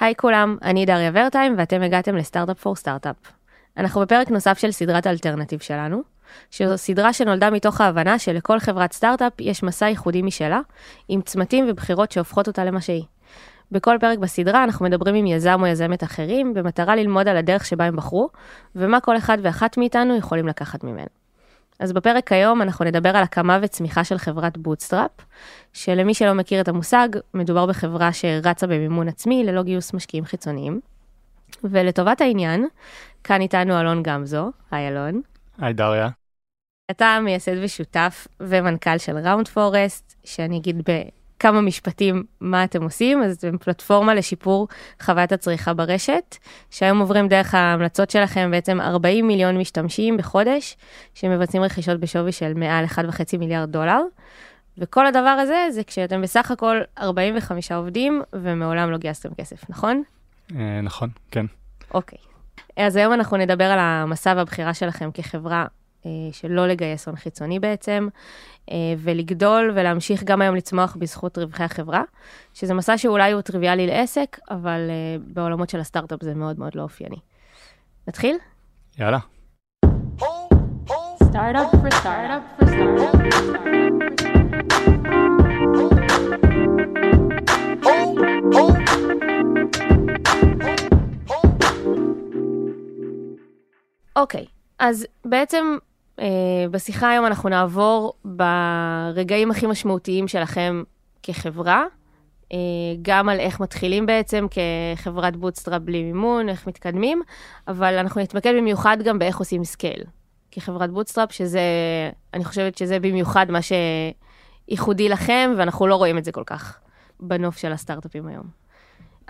היי כולם, אני דריה ורטהיים ואתם הגעתם ל Startup for Startup. אנחנו בפרק נוסף של סדרת אלטרנטיב שלנו, שזו סדרה שנולדה מתוך ההבנה שלכל חברת סטארט-אפ יש מסע ייחודי משלה, עם צמתים ובחירות שהופכות אותה למה שהיא. בכל פרק בסדרה אנחנו מדברים עם יזם או יזמת אחרים, במטרה ללמוד על הדרך שבה הם בחרו, ומה כל אחד ואחת מאיתנו יכולים לקחת ממנו. אז בפרק היום אנחנו נדבר על הקמה וצמיחה של חברת bootstrap, שלמי שלא מכיר את המושג, מדובר בחברה שרצה במימון עצמי ללא גיוס משקיעים חיצוניים. ולטובת העניין, כאן איתנו אלון גמזו, היי אלון. היי דריה. אתה מייסד ושותף ומנכ"ל של ראונד פורסט, שאני אגיד בכמה משפטים מה אתם עושים, אז אתם פלטפורמה לשיפור חוויית הצריכה ברשת, שהיום עוברים דרך ההמלצות שלכם בעצם 40 מיליון משתמשים בחודש, שמבצעים רכישות בשווי של מעל 1.5 מיליארד דולר. וכל הדבר הזה זה כשאתם בסך הכל 45 עובדים ומעולם לא גייסתם כסף, נכון? אה, נכון, כן. אוקיי. אז היום אנחנו נדבר על המסע והבחירה שלכם כחברה שלא לגייס הון חיצוני בעצם, אה, ולגדול ולהמשיך גם היום לצמוח בזכות רווחי החברה, שזה מסע שאולי הוא טריוויאלי לעסק, אבל אה, בעולמות של הסטארט-אפ זה מאוד מאוד לא אופייני. נתחיל? יאללה. Startup for startup for startup for startup. אוקיי, אז בעצם אה, בשיחה היום אנחנו נעבור ברגעים הכי משמעותיים שלכם כחברה, אה, גם על איך מתחילים בעצם כחברת bootstrap בלי מימון, איך מתקדמים, אבל אנחנו נתמקד במיוחד גם באיך עושים scale. כחברת bootstrap, שזה, אני חושבת שזה במיוחד מה שייחודי לכם, ואנחנו לא רואים את זה כל כך בנוף של הסטארט-אפים היום.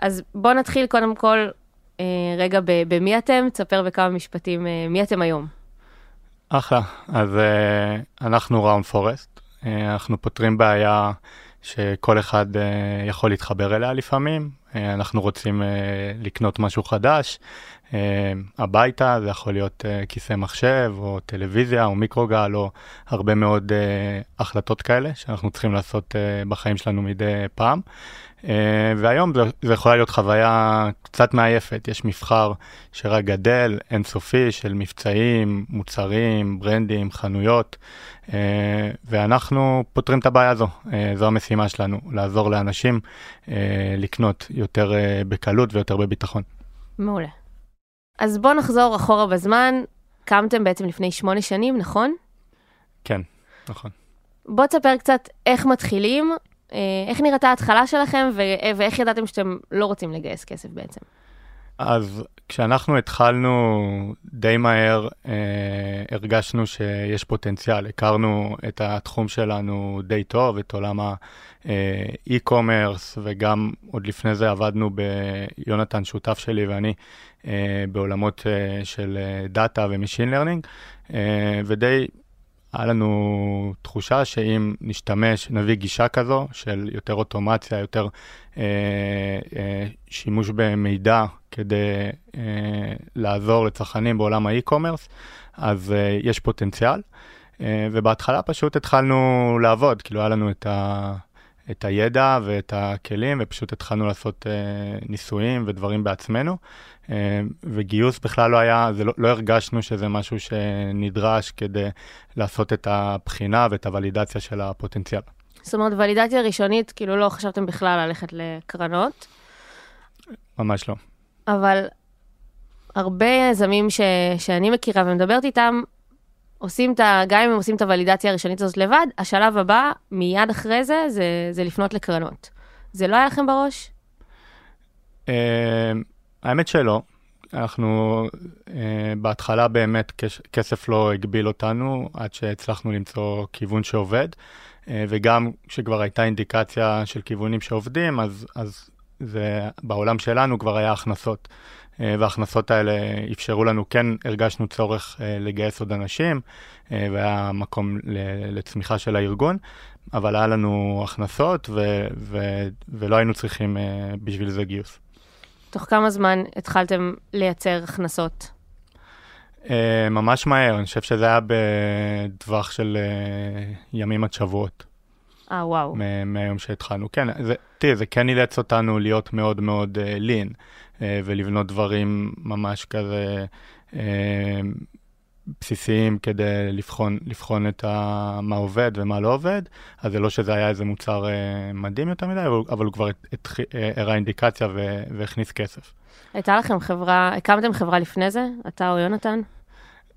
אז בואו נתחיל קודם כל אה, רגע במי אתם, תספר בכמה משפטים אה, מי אתם היום. אחלה. אז אה, אנחנו Roundforest. אה, אנחנו פותרים בעיה שכל אחד אה, יכול להתחבר אליה לפעמים. אה, אנחנו רוצים אה, לקנות משהו חדש uh, הביתה, זה יכול להיות uh, כיסא מחשב או טלוויזיה או מיקרוגל או הרבה מאוד uh, החלטות כאלה שאנחנו צריכים לעשות uh, בחיים שלנו מדי פעם. Uh, והיום זה, זה יכולה להיות חוויה קצת מעייפת, יש מבחר שרק גדל, אינסופי, של מבצעים, מוצרים, ברנדים, חנויות, uh, ואנחנו פותרים את הבעיה הזו, uh, זו המשימה שלנו, לעזור לאנשים לקנות יותר בקלות ויותר בביטחון. מעולה. אז בואו נחזור אחורה בזמן, קמתם בעצם לפני שמונה שנים, נכון? כן, נכון. בוא תספר קצת איך מתחילים, אה, איך נראתה ההתחלה שלכם ו- ואיך ידעתם שאתם לא רוצים לגייס כסף בעצם. אז כשאנחנו התחלנו די מהר, אה, הרגשנו שיש פוטנציאל, הכרנו את התחום שלנו די טוב, את עולם ה e-commerce, וגם עוד לפני זה עבדנו ביונתן, שותף שלי ואני, אה, בעולמות אה, של דאטה ו machine learning, אה, ודי היה לנו תחושה שאם נשתמש, נביא גישה כזו של יותר אוטומציה, יותר אה, אה, שימוש במידע כדי אה, לעזור לצרכנים בעולם ה e-commerce, אז אה, יש פוטנציאל. אה, ובהתחלה פשוט התחלנו לעבוד, כאילו היה לנו את, ה, את הידע ואת הכלים, ופשוט התחלנו לעשות אה, ניסויים ודברים בעצמנו. אה, וגיוס בכלל לא היה, זה לא, לא הרגשנו שזה משהו שנדרש כדי לעשות את הבחינה ואת הוולידציה של הפוטנציאל. זאת אומרת, ולידציה ראשונית, כאילו לא חשבתם בכלל ללכת לקרנות, ממש לא. אבל הרבה יזמים ש- שאני מכירה ומדברת איתם, עושים את ה... גם אם הם עושים את הוולידציה הראשונית הזאת לבד, השלב הבא, מיד אחרי זה, זה, זה לפנות לקרנות. זה לא היה לכם בראש? אה, האמת שלא. אנחנו uh, בהתחלה באמת כש, כסף לא הגביל אותנו עד שהצלחנו למצוא כיוון שעובד, uh, וגם כשכבר הייתה אינדיקציה של כיוונים שעובדים, אז, אז זה בעולם שלנו כבר היה הכנסות. Uh, וההכנסות האלה אפשרו לנו, כן הרגשנו צורך uh, לגייס עוד אנשים, uh, והיה מקום לצמיחה של הארגון, אבל היה לנו הכנסות ו- ו- ולא היינו צריכים בשביל זה גיוס. תוך כמה זמן התחלתם לייצר הכנסות? ממש מהר, אני חושב שזה היה בטווח של ימים עד שבועות. אה, וואו. מהיום שהתחלנו. כן, זה, תראי, זה כן אילץ אותנו להיות מאוד מאוד לין, uh, ולבנות דברים ממש כזה uh, בסיסיים כדי לבחון, לבחון את ה, מה עובד ומה לא עובד. אז זה לא שזה היה איזה מוצר uh, מדהים יותר מדי, אבל, אבל הוא כבר אה, הראה אינדיקציה ו- והכניס כסף. הייתה לכם חברה, הקמתם חברה לפני זה? אתה או יונתן?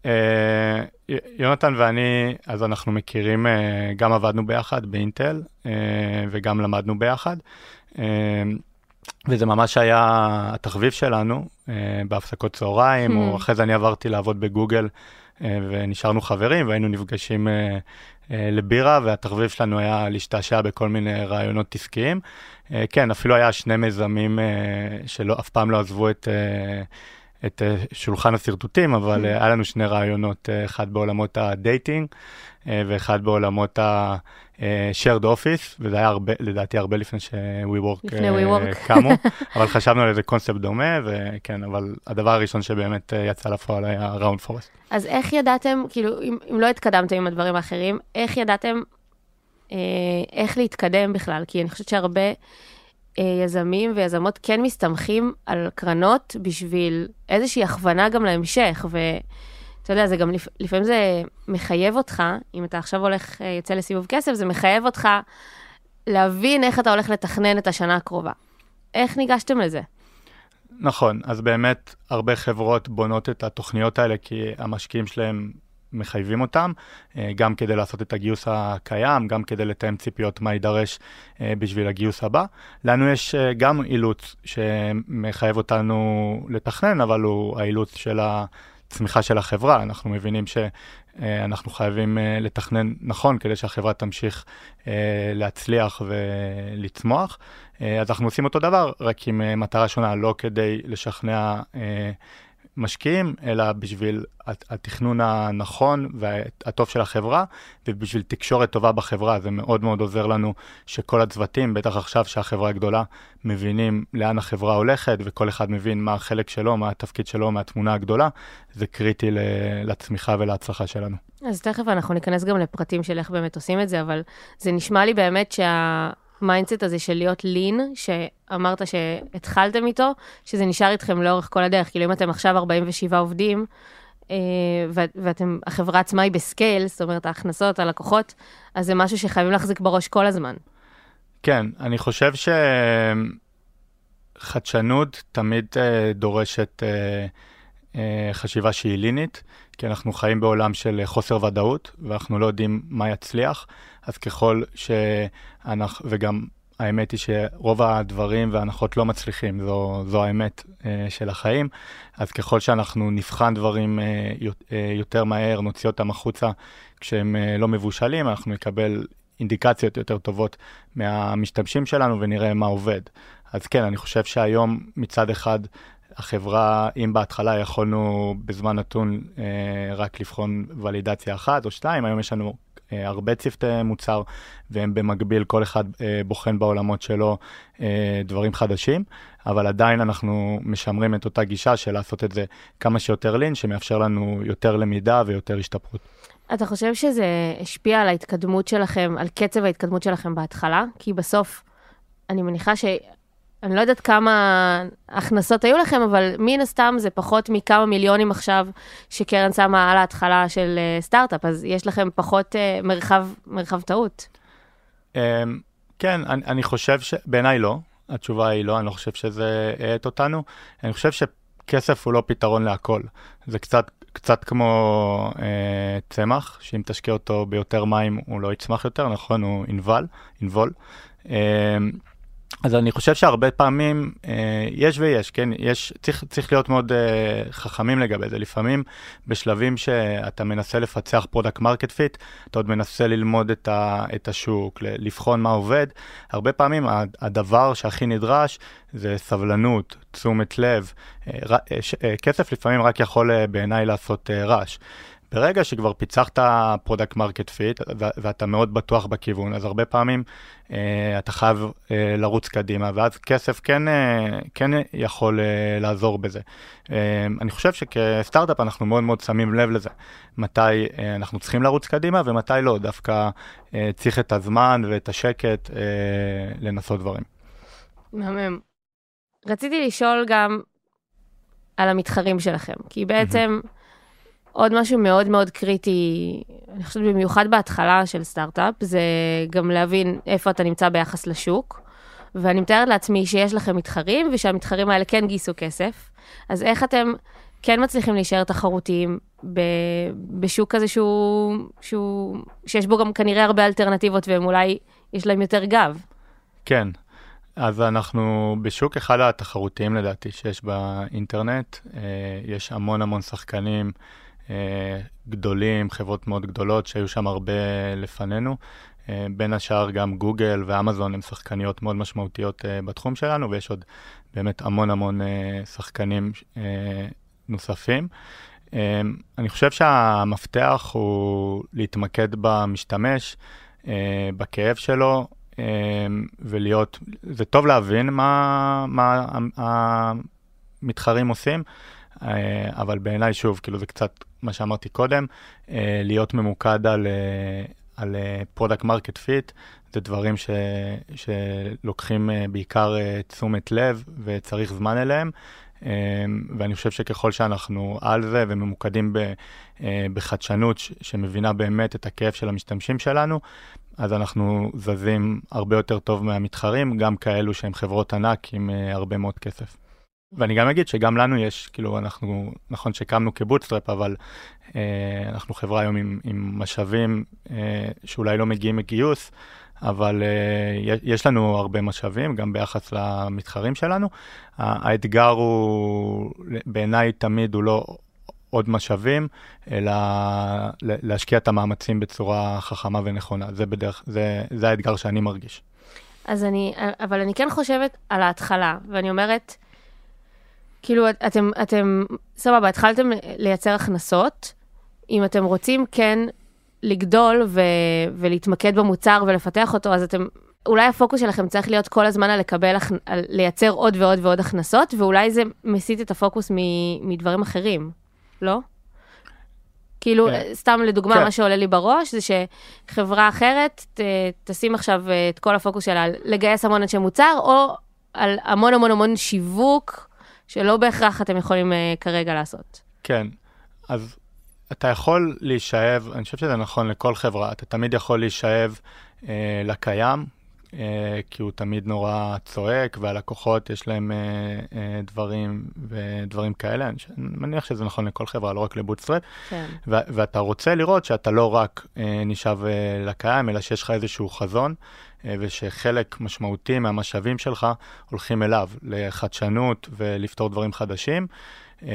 אה, י- יונתן ואני, אז אנחנו מכירים, אה, גם עבדנו ביחד באינטל אה, וגם למדנו ביחד. אה, וזה ממש היה התחביב שלנו אה, בהפסקות צהריים, או Hmm. אחרי זה אני עברתי לעבוד בגוגל אה, ונשארנו חברים והיינו נפגשים אה, לבירה, והתחביב שלנו היה להשתעשע בכל מיני רעיונות עסקיים. כן, אפילו היה שני מיזמים אה, שלא, אף פעם לא עזבו את... את שולחן השרטוטים, אבל אה, היה לנו שני רעיונות, אחד בעולמות ה dating ואחד בעולמות ה shared office, וזה היה הרבה, לדעתי הרבה לפני ש-WeWork אה, WeWork. קמו, אבל חשבנו על איזה קונספט דומה, וכן, אבל הדבר הראשון שבאמת אה, יצא לפועל היה Roundforest. אז איך ידעתם, כאילו, אם, אם לא התקדמתם עם הדברים האחרים, איך ידעתם אה, איך להתקדם בכלל? כי אני חושבת שהרבה אה, יזמים ויזמות כן מסתמכים על קרנות בשביל איזושהי הכוונה גם להמשך, ואתה יודע, זה גם לפ, לפעמים זה מחייב אותך, אם אתה עכשיו הולך, אה, יוצא לסיבוב כסף, זה מחייב אותך להבין איך אתה הולך לתכנן את השנה הקרובה. איך ניגשתם לזה? נכון, אז באמת הרבה חברות בונות את התוכניות האלה כי המשקיעים שלהם מחייבים אותם, אה, גם כדי לעשות את הגיוס הקיים, גם כדי לתאם ציפיות מה יידרש אה, בשביל הגיוס הבא. לנו יש גם אילוץ שמחייב אותנו לתכנן, אבל הוא האילוץ של הצמיחה של החברה. אנחנו מבינים שאנחנו חייבים אה, לתכנן נכון כדי שהחברה תמשיך אה, להצליח ולצמוח. אה, אז אנחנו עושים אותו דבר, רק עם אה, מטרה שונה, לא כדי לשכנע אה, משקיעים, אלא בשביל הת- התכנון הנכון והטוב של החברה, ובשביל תקשורת טובה בחברה. זה מאוד מאוד עוזר לנו שכל הצוותים, בטח עכשיו שהחברה גדולה, מבינים לאן החברה הולכת, וכל אחד מבין מה החלק שלו, מה התפקיד שלו מהתמונה הגדולה. זה קריטי לצמיחה ולהצלחה שלנו. אז תכף אנחנו ניכנס גם לפרטים של איך באמת עושים את זה, אבל זה נשמע לי באמת שה mindset הזה של להיות lean, שאמרת שהתחלתם איתו, שזה נשאר איתכם לאורך כל הדרך. כאילו אם אתם עכשיו 47 עובדים, אה, ואתם, החברה עצמה היא בסקייל, זאת אומרת ההכנסות, הלקוחות, אז זה משהו שחייבים להחזיק בראש כל הזמן. כן, אני חושב שחדשנות תמיד אה, דורשת אה, חשיבה שהיא לינית, כי אנחנו חיים בעולם של אה, חוסר ודאות, ואנחנו לא יודעים מה יצליח, אז ככל שאנחנו, וגם האמת היא שרוב הדברים וההנחות לא מצליחים, זו, זו האמת אה, של החיים, אז ככל שאנחנו נבחן דברים אה, אה, יותר מהר, נוציא אותם החוצה כשהם אה, לא מבושלים, אנחנו נקבל אינדיקציות יותר טובות מהמשתמשים שלנו ונראה מה עובד. אז כן, אני חושב שהיום מצד אחד החברה, אם בהתחלה יכולנו בזמן נתון אה, רק לבחון ולידציה אחת או שתיים, היום יש לנו אה, הרבה צוותי מוצר, והם במקביל, כל אחד אה, בוחן בעולמות שלו אה, דברים חדשים, אבל עדיין אנחנו משמרים את אותה גישה של לעשות את זה כמה שיותר לין, שמאפשר לנו יותר למידה ויותר השתפרות. אתה חושב שזה השפיע על ההתקדמות שלכם, על קצב ההתקדמות שלכם בהתחלה? כי בסוף, אני מניחה ש... אני לא יודעת כמה הכנסות היו לכם, אבל מן הסתם זה פחות מכמה מיליונים עכשיו שקרן שמה על ההתחלה של אה, סטארט-אפ, אז יש לכם פחות אה, מרחב, מרחב טעות. אמ, כן, אני, אני חושב ש... בעיניי לא. התשובה היא לא, אני לא חושב שזה האט אותנו. אני חושב שכסף הוא לא פתרון להכל. זה קצת, קצת כמו אה, צמח, שאם תשקיע אותו ביותר מים הוא לא יצמח יותר, נכון? הוא ינבול. ינבול. אה, אז אני חושב שהרבה פעמים אה, יש ויש, כן? יש, צריך, צריך להיות מאוד אה, חכמים לגבי זה. לפעמים בשלבים שאתה מנסה לפצח product market fit, אתה עוד מנסה ללמוד את, ה, את השוק, לבחון מה עובד. הרבה פעמים הדבר שהכי נדרש זה סבלנות, תשומת לב. אה, אה, ש- אה, כסף לפעמים רק יכול אה, בעיניי לעשות אה, רעש. ברגע שכבר פיצחת product market fit ואתה מאוד בטוח בכיוון, אז הרבה פעמים אה, אתה חייב אה, לרוץ קדימה, ואז כסף כן, אה, כן יכול אה, לעזור בזה. אה, אני חושב שכסטארט-אפ אנחנו מאוד מאוד שמים לב לזה, מתי אה, אנחנו צריכים לרוץ קדימה ומתי לא, דווקא אה, צריך את הזמן ואת השקט אה, לנסות דברים. מהמם. רציתי לשאול גם על המתחרים שלכם, כי בעצם עוד משהו מאוד מאוד קריטי, אני חושבת במיוחד בהתחלה של סטארט-אפ, זה גם להבין איפה אתה נמצא ביחס לשוק. ואני מתארת לעצמי שיש לכם מתחרים, ושהמתחרים האלה כן גייסו כסף. אז איך אתם כן מצליחים להישאר תחרותיים ב, בשוק כזה שהוא, שהוא, שיש בו גם כנראה הרבה אלטרנטיבות, והם אולי, יש להם יותר גב. כן, אז אנחנו בשוק אחד התחרותיים לדעתי שיש באינטרנט, אה, יש המון המון שחקנים גדולים, חברות מאוד גדולות שהיו שם הרבה לפנינו. אה, בין השאר גם גוגל ואמזון הם שחקניות מאוד משמעותיות בתחום שלנו, ויש עוד באמת המון המון שחקנים נוספים. אני חושב שהמפתח הוא להתמקד במשתמש, בכאב שלו, ולהיות, זה טוב להבין מה, מה המתחרים עושים, אה, אבל בעיניי, שוב, כאילו זה קצת מה שאמרתי קודם, אה, להיות ממוקד על, אה, על product market fit, זה דברים ש, שלוקחים בעיקר תשומת לב וצריך זמן אליהם. ואני חושב שככל שאנחנו על זה וממוקדים בחדשנות שמבינה באמת את הכאב של המשתמשים שלנו, אז אנחנו זזים הרבה יותר טוב מהמתחרים, גם כאלו שהם חברות ענק עם הרבה מאוד כסף. ואני גם אגיד שגם לנו יש, כאילו, אנחנו, נכון שקמנו כבוטסטראפ, אבל uh, אנחנו חברה היום עם, עם משאבים uh, שאולי לא מגיעים מגיוס, אבל uh, יש לנו הרבה משאבים, גם ביחס למתחרים שלנו. האתגר הוא, בעיניי תמיד הוא לא עוד משאבים, אלא להשקיע את המאמצים בצורה חכמה ונכונה. זה בדרך, זה, זה האתגר שאני מרגיש. אז אני, אבל אני כן חושבת על ההתחלה, ואני אומרת, כאילו, אתם, אתם, סבבה, התחלתם לייצר הכנסות, אם אתם רוצים כן לגדול ו, ולהתמקד במוצר ולפתח אותו, אז אתם, אולי הפוקוס שלכם צריך להיות כל הזמן על לקבל, על לייצר עוד ועוד ועוד הכנסות, ואולי זה מסיט את הפוקוס מדברים אחרים. לא? כאילו, כן. סתם לדוגמה, כן. מה שעולה לי בראש זה שחברה אחרת ת, תשים עכשיו אה, את כל הפוקוס שלה על לגייס המון אנשי מוצר, או על המון המון המון שיווק, שלא בהכרח אתם יכולים uh, כרגע לעשות. כן, אז אתה יכול להישאב, אני חושב שזה נכון לכל חברה, אתה תמיד יכול להישאב uh, לקיים, אה, כי הוא תמיד נורא צועק, והלקוחות יש להם אה, אה, דברים ודברים כאלה. אני מניח שזה נכון לכל חברה, לא רק לבוטסטראפ. כן. ואתה רוצה לראות שאתה לא רק נשאב לקיים, אלא שיש לך איזשהו חזון. ושחלק משמעותי מהמשאבים שלך הולכים אליו, לחדשנות ולפתור דברים חדשים. אמ,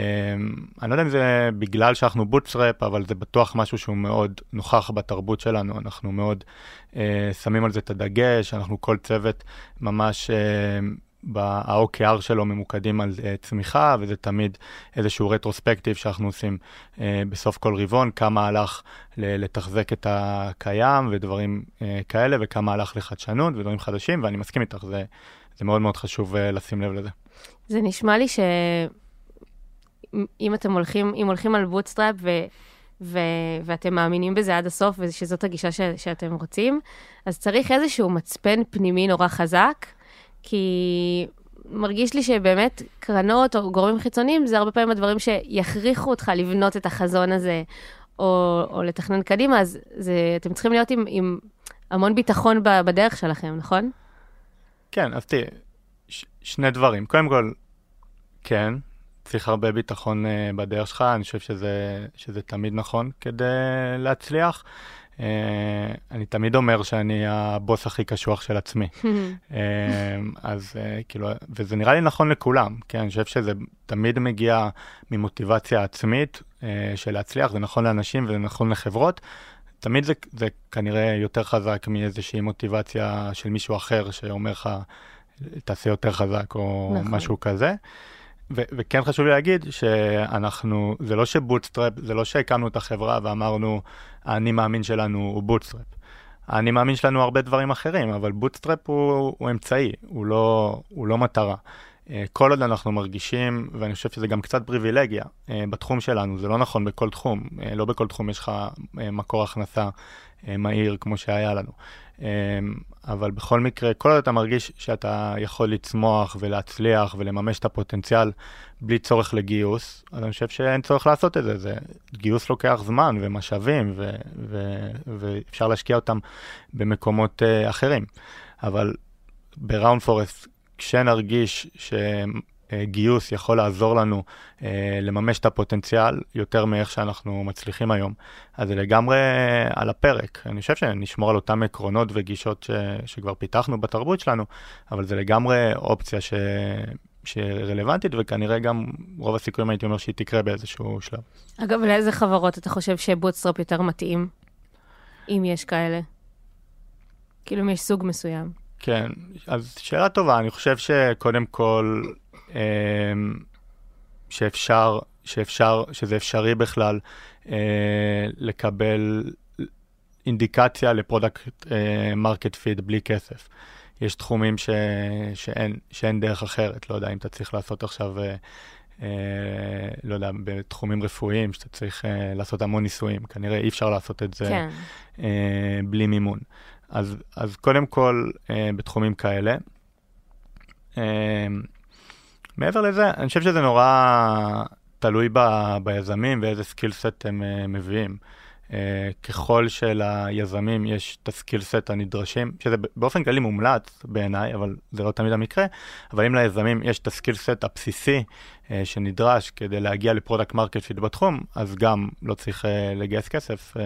אני לא יודע אם זה בגלל שאנחנו בוטסראפ, אבל זה בטוח משהו שהוא מאוד נוכח בתרבות שלנו. אנחנו מאוד אה, שמים על זה את הדגש, אנחנו כל צוות ממש... אה, ב-OKR שלו ממוקדים על uh, צמיחה, וזה תמיד איזשהו רטרוספקטיב שאנחנו עושים uh, בסוף כל רבעון, כמה הלך לתחזק את הקיים ודברים אה, כאלה, וכמה הלך לחדשנות ודברים חדשים, ואני מסכים איתך, זה, זה מאוד מאוד חשוב אה, לשים לב לזה. זה נשמע לי ש... אם אתם הולכים, אם הולכים על bootstrap ו, ו, ואתם מאמינים בזה עד הסוף, ושזאת הגישה ש, שאתם רוצים, אז צריך איזשהו מצפן פנימי נורא חזק, כי מרגיש לי שבאמת קרנות או גורמים חיצוניים זה הרבה פעמים הדברים שיכריחו אותך לבנות את החזון הזה, או, או לתכנן קדימה, אז זה, אתם צריכים להיות עם, עם המון ביטחון בדרך שלכם, נכון? כן, אז תראי, ש- שני דברים. קודם כל, כן, צריך הרבה ביטחון uh, בדרך שלך, אני חושב שזה, שזה תמיד נכון כדי להצליח. Uh, אני תמיד אומר שאני הבוס הכי קשוח של עצמי. uh, אז uh, כאילו, וזה נראה לי נכון לכולם, כן, אני חושב שזה תמיד מגיע ממוטיבציה עצמית אה, של להצליח, זה נכון לאנשים וזה נכון לחברות. תמיד זה, זה כנראה יותר חזק מאיזושהי מוטיבציה של מישהו אחר שאומר לך, תעשה יותר חזק או נכון. משהו כזה. וכן חשוב לי להגיד שאנחנו, זה לא שbootstrap, זה לא שהקמנו את החברה ואמרנו, האני מאמין שלנו הוא bootstrap. האני מאמין שלנו הרבה דברים אחרים, אבל bootstrap הוא, הוא אמצעי, הוא לא, הוא לא מטרה. אה, כל עוד אנחנו מרגישים, ואני חושב שזה גם קצת פריבילגיה אה, בתחום שלנו, זה לא נכון בכל תחום, אה, לא בכל תחום יש לך מקור הכנסה מהיר כמו שהיה לנו. אבל בכל מקרה, כל עוד אתה מרגיש שאתה יכול לצמוח ולהצליח ולממש את הפוטנציאל בלי צורך לגיוס, אז אני חושב שאין צורך לעשות את זה. זה גיוס לוקח זמן ומשאבים, ו, ו, ואפשר להשקיע אותם במקומות uh, אחרים. אבל בראונד פורסט, כשנרגיש שגיוס יכול לעזור לנו uh, לממש את הפוטנציאל יותר מאיך שאנחנו מצליחים היום, אז זה לגמרי על הפרק. אני חושב שנשמור על אותם עקרונות וגישות ש, שכבר פיתחנו בתרבות שלנו, אבל זה לגמרי אופציה ש... שרלוונטית, וכנראה גם רוב הסיכויים הייתי אומר שהיא תקרה באיזשהו שלב. אגב, לאיזה חברות אתה חושב שבוטסטראפ יותר מתאים, אם יש כאלה? כאילו, אם יש סוג מסוים. כן, אז שאלה טובה, אני חושב שקודם כל, אה, שאפשר, שאפשר, שזה אפשרי בכלל אה, לקבל אינדיקציה ל product market fit בלי כסף. יש תחומים ש, שאין, שאין דרך אחרת, לא יודע אם אתה צריך לעשות עכשיו, אה, אה, לא יודע, בתחומים רפואיים, שאתה צריך אה, לעשות המון ניסויים, כנראה אי אפשר לעשות את זה כן. אה, בלי מימון. אז, אז קודם כל, אה, בתחומים כאלה. אה, מעבר לזה, אני חושב שזה נורא תלוי ב, ביזמים ואיזה skillset הם אה, מביאים. אה, ככל שליזמים יש את ה skillset הנדרשים, שזה באופן כללי מומלץ בעיניי, אבל זה לא תמיד המקרה, אבל אם ליזמים יש את ה skillset הבסיסי אה, שנדרש כדי להגיע לפרודקט מרקט פיד בתחום, אז גם לא צריך אה, לגייס כסף. Uh,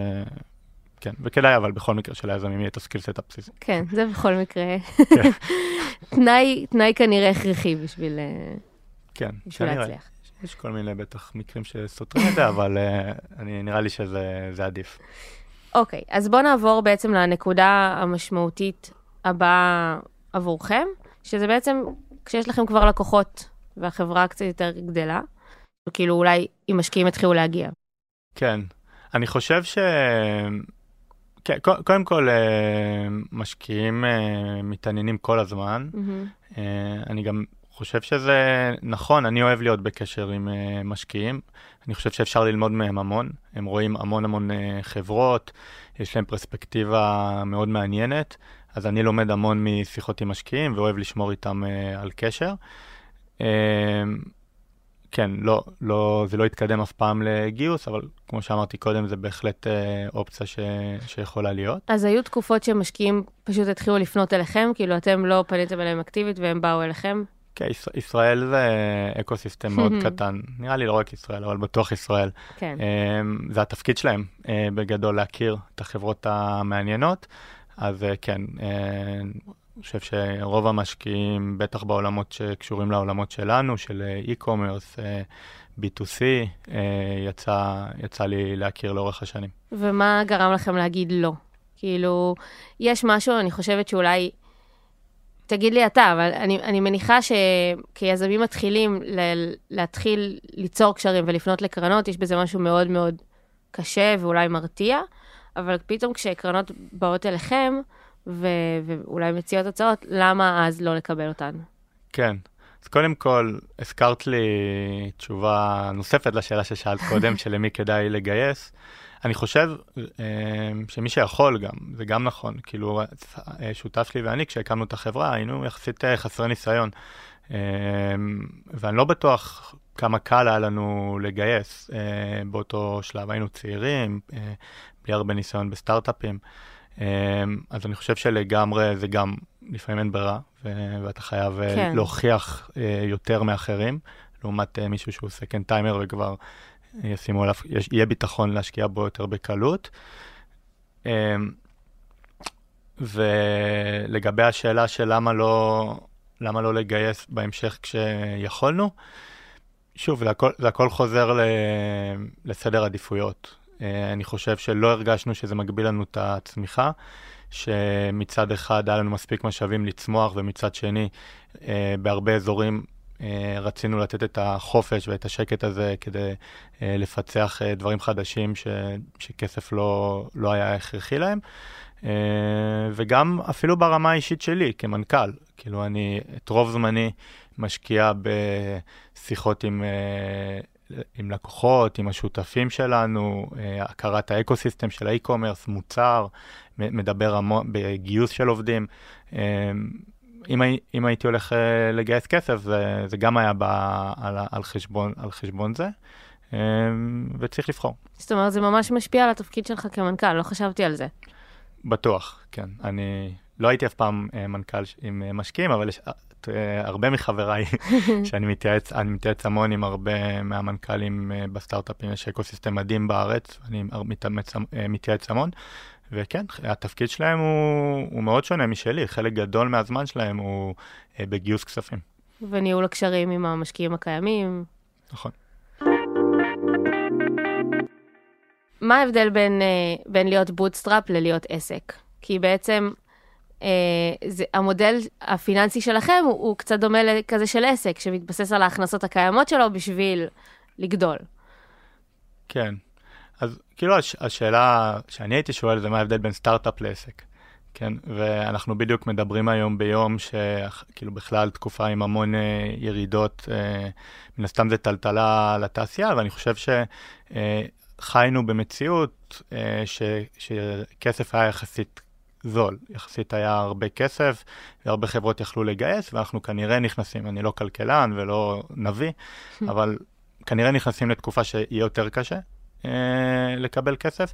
כן, וכדאי אבל בכל מקרה שליזמים יהיה את הסקילסט הבסיסי. כן, זה בכל מקרה. כן. תנאי, תנאי כנראה הכרחי בשביל, כן, בשביל להצליח. יש כל מיני בטח מקרים שסותרים את זה, אבל uh, אני, נראה לי שזה עדיף. אוקיי, okay, אז בואו נעבור בעצם לנקודה המשמעותית הבאה עבורכם, שזה בעצם כשיש לכם כבר לקוחות והחברה קצת יותר גדלה, כאילו אולי אם משקיעים יתחילו להגיע. כן, אני חושב ש... כן, קודם כל, אה, משקיעים אה, מתעניינים כל הזמן. Mm-hmm. אני גם חושב שזה נכון, אני אוהב להיות בקשר עם משקיעים. אני חושב שאפשר ללמוד מהם המון. הם רואים המון המון חברות, יש להם פרספקטיבה מאוד מעניינת, אז אני לומד המון משיחות עם משקיעים ואוהב לשמור איתם על קשר. כן, לא, לא, זה לא יתקדם אף פעם לגיוס, אבל כמו שאמרתי קודם, זה בהחלט אה, אופציה ש, שיכולה להיות. אז היו תקופות שמשקיעים פשוט התחילו לפנות אליכם? כאילו אתם לא פניתם אליהם אקטיבית והם באו אליכם? כן, ישראל זה אקו סיסטם מאוד קטן, נראה לי לא רק ישראל, אבל בטוח ישראל. כן. אמ, זה התפקיד שלהם אה, בגדול להכיר את החברות המעניינות, אז אה, כן, אה, אני חושב שרוב המשקיעים, בטח בעולמות שקשורים לעולמות שלנו, של e-commerce, B2C, יצא, יצא לי להכיר לאורך השנים. ומה גרם לכם להגיד לא? כאילו, יש משהו, אני חושבת שאולי תגיד לי אתה, אבל אני, אני מניחה שכיזמים מתחילים ל- להתחיל ליצור קשרים ולפנות לקרנות, יש בזה משהו מאוד מאוד קשה ואולי מרתיע, אבל פתאום כשקרנות באות אליכם, ו- ואולי מציעות הצעות, למה אז לא לקבל אותן? כן. אז קודם כל, הזכרת לי תשובה נוספת לשאלה ששאלת קודם, שלמי כדאי לגייס. אני חושב אה, שמי שיכול גם, זה גם נכון, כאילו אה, שותף שלי ואני, כשהקמנו את החברה, היינו יחסית אה, חסרי ניסיון. ואני לא בטוח כמה קל היה לנו לגייס באותו שלב. היינו צעירים, בלי הרבה ניסיון בסטארט-אפים. אז אני חושב שלגמרי זה גם, לפעמים אין ברירה, ואתה חייב כן. להוכיח יותר מאחרים, לעומת מישהו שהוא סקנד טיימר וכבר ישימו עליו, יהיה ביטחון להשקיע בו יותר בקלות. אמ, ולגבי השאלה של למה לא, למה לא לגייס בהמשך כשיכולנו, שוב, זה הכל, זה הכל חוזר ל, לסדר עדיפויות. אה, אני חושב שלא הרגשנו שזה מגביל לנו את הצמיחה, שמצד אחד היה לנו מספיק משאבים לצמוח, ומצד שני, אה, בהרבה אזורים אה, רצינו לתת את החופש ואת השקט הזה כדי לפצח דברים חדשים ש, שכסף לא, לא היה הכרחי להם. וגם אפילו ברמה האישית שלי כמנכ"ל, כאילו אני את רוב זמני משקיע בשיחות עם, עם לקוחות, עם השותפים שלנו, אה, הכרת ה ecosystem של ה e-commerce, מוצר, מדבר המון בגיוס של עובדים. אה, אם, אם הייתי הולך אה, לגייס כסף, זה, זה גם היה בא על, על, חשבון, על חשבון זה, אה, וצריך לבחור. זאת אומרת, זה ממש משפיע על התפקיד שלך כמנכ"ל, לא חשבתי על זה. בטוח, כן. אני לא הייתי אף פעם אה, מנכ"ל עם אה, משקיעים, אבל יש אה, הרבה מחבריי שאני מתייעץ, אני מתייעץ המון עם הרבה מהמנכ"לים אה, בסטארט-אפים, יש אקוסיסטם מדהים בארץ, אני מתאמץ, אה, מתייעץ המון, וכן, התפקיד שלהם הוא, הוא מאוד שונה משלי, חלק גדול מהזמן שלהם הוא אה, בגיוס כספים, וניהול הקשרים עם המשקיעים הקיימים. נכון. מה ההבדל בין, אה, בין להיות bootstrap ללהיות עסק? כי בעצם אה, זה, המודל הפיננסי שלכם הוא, הוא קצת דומה לכזה של עסק, שמתבסס על ההכנסות הקיימות שלו בשביל לגדול. כן. אז כאילו הש, השאלה שאני הייתי שואל זה מה ההבדל בין סטארט-אפ לעסק. כן, ואנחנו בדיוק מדברים היום ביום שכאילו בכלל תקופה עם המון אה, ירידות, אה, מן הסתם זה טלטלה לתעשייה, ואני חושב שחיינו במציאות אה, ש, שכסף היה יחסית זול, יחסית היה הרבה כסף, והרבה חברות יכלו לגייס, ואנחנו כנראה נכנסים, אני לא כלכלן ולא נביא, אבל כנראה נכנסים לתקופה שיהיה יותר קשה אה, לקבל כסף,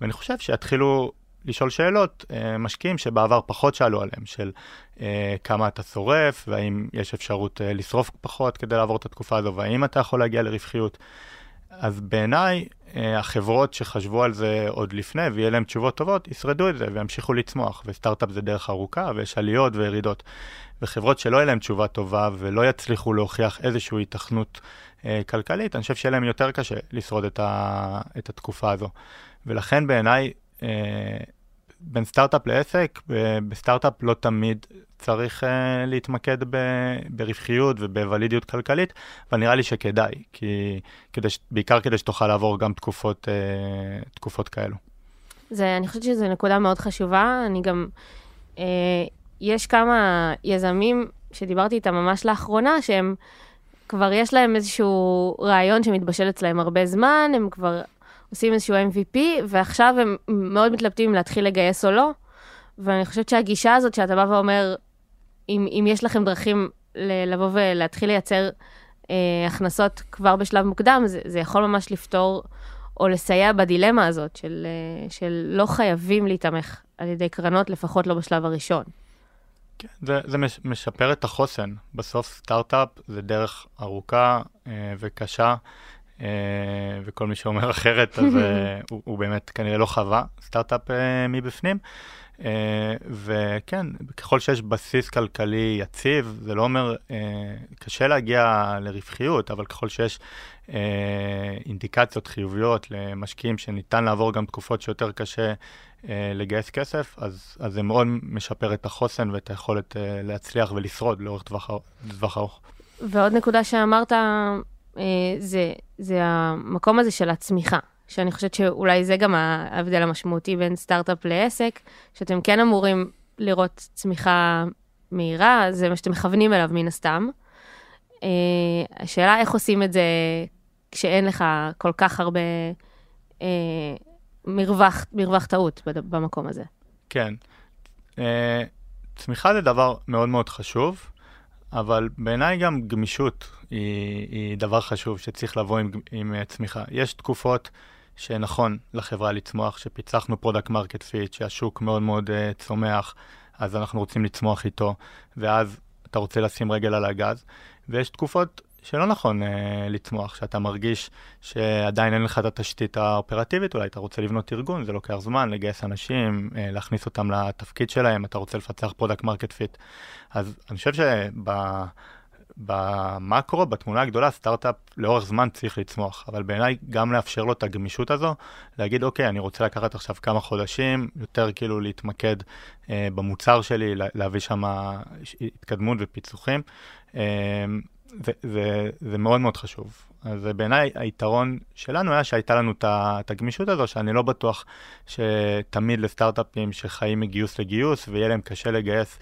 ואני חושב שיתחילו לשאול שאלות, אה, משקיעים שבעבר פחות שאלו עליהם, של אה, כמה אתה שורף, והאם יש אפשרות אה, לשרוף פחות כדי לעבור את התקופה הזו, והאם אתה יכול להגיע לרווחיות. אז בעיניי, אה, החברות שחשבו על זה עוד לפני, ויהיה להם תשובות טובות, ישרדו את זה וימשיכו לצמוח, וסטארט-אפ זה דרך ארוכה, ויש עליות וירידות. וחברות שלא יהיה להם תשובה טובה ולא יצליחו להוכיח איזושהי התכנות אה, כלכלית, אני חושב שיהיה להם יותר קשה לשרוד את, ה, את התקופה הזו. ולכן בעיניי, אה, בין סטארט-אפ לעסק, ב- בסטארט-אפ לא תמיד צריך אה, להתמקד ב, ברווחיות ובוולידיות כלכלית, אבל נראה לי שכדאי, כי, כדי, בעיקר כדי שתוכל לעבור גם תקופות, אה, תקופות כאלו. זה, אני חושבת שזו נקודה מאוד חשובה. אני גם, אה, יש כמה יזמים שדיברתי איתם ממש לאחרונה, שהם כבר יש להם איזשהו רעיון שמתבשל אצלהם הרבה זמן, הם כבר עושים איזשהו MVP, ועכשיו הם מאוד מתלבטים אם להתחיל לגייס או לא. ואני חושבת שהגישה הזאת שאתה בא ואומר, אם, אם יש לכם דרכים לבוא ולהתחיל לייצר אה, הכנסות כבר בשלב מוקדם, זה, זה יכול ממש לפתור או לסייע בדילמה הזאת של, אה, של לא חייבים להיתמך על ידי קרנות, לפחות לא בשלב הראשון. כן, זה, זה מש, משפר את החוסן. בסוף סטארט-אפ זה דרך ארוכה אה, וקשה, וכל מי שאומר אחרת, אז אה, הוא, הוא באמת כנראה לא חווה סטארט-אפ אה, מבפנים. אה, וכן, ככל שיש בסיס כלכלי יציב, זה לא אומר, אה, קשה להגיע לרווחיות, אבל ככל שיש אה, אינדיקציות חיוביות למשקיעים שניתן לעבור גם תקופות שיותר קשה אה, לגייס כסף, אז, אז זה מאוד משפר את החוסן ואת היכולת אה, להצליח ולשרוד לאורך טווח, אר- טווח ארוך. ועוד נקודה שאמרת, אה, זה, זה המקום הזה של הצמיחה, שאני חושבת שאולי זה גם ההבדל המשמעותי בין סטארט-אפ לעסק, שאתם כן אמורים לראות צמיחה מהירה, זה מה שאתם מכוונים אליו מן הסתם. אה, השאלה איך עושים את זה כשאין לך כל כך הרבה אה, מרווח, מרווח טעות במקום הזה. כן. אה, צמיחה זה דבר מאוד מאוד חשוב, אבל בעיניי גם גמישות היא, היא דבר חשוב שצריך לבוא עם, עם צמיחה. יש תקופות שנכון לחברה לצמוח, שפיצחנו product market fit, שהשוק מאוד מאוד uh, צומח, אז אנחנו רוצים לצמוח איתו, ואז אתה רוצה לשים רגל על הגז, ויש תקופות שלא נכון uh, לצמוח, שאתה מרגיש שעדיין אין לך את התשתית האופרטיבית, אולי אתה רוצה לבנות ארגון, זה לוקח זמן, לגייס אנשים, uh, להכניס אותם לתפקיד שלהם, אתה רוצה לפצח product market fit. אז אני חושב שבמקרו, בתמונה הגדולה, סטארט-אפ לאורך זמן צריך לצמוח, אבל בעיניי גם לאפשר לו את הגמישות הזו, להגיד, אוקיי, אני רוצה לקחת עכשיו כמה חודשים, יותר כאילו להתמקד אה, במוצר שלי, לה- להביא שם התקדמות ופיצוחים. אה, זה, זה, זה מאוד מאוד חשוב. אז בעיניי היתרון שלנו היה שהייתה לנו את הגמישות הזו, שאני לא בטוח שתמיד לסטארט-אפים שחיים מגיוס לגיוס, ויהיה להם קשה לגייס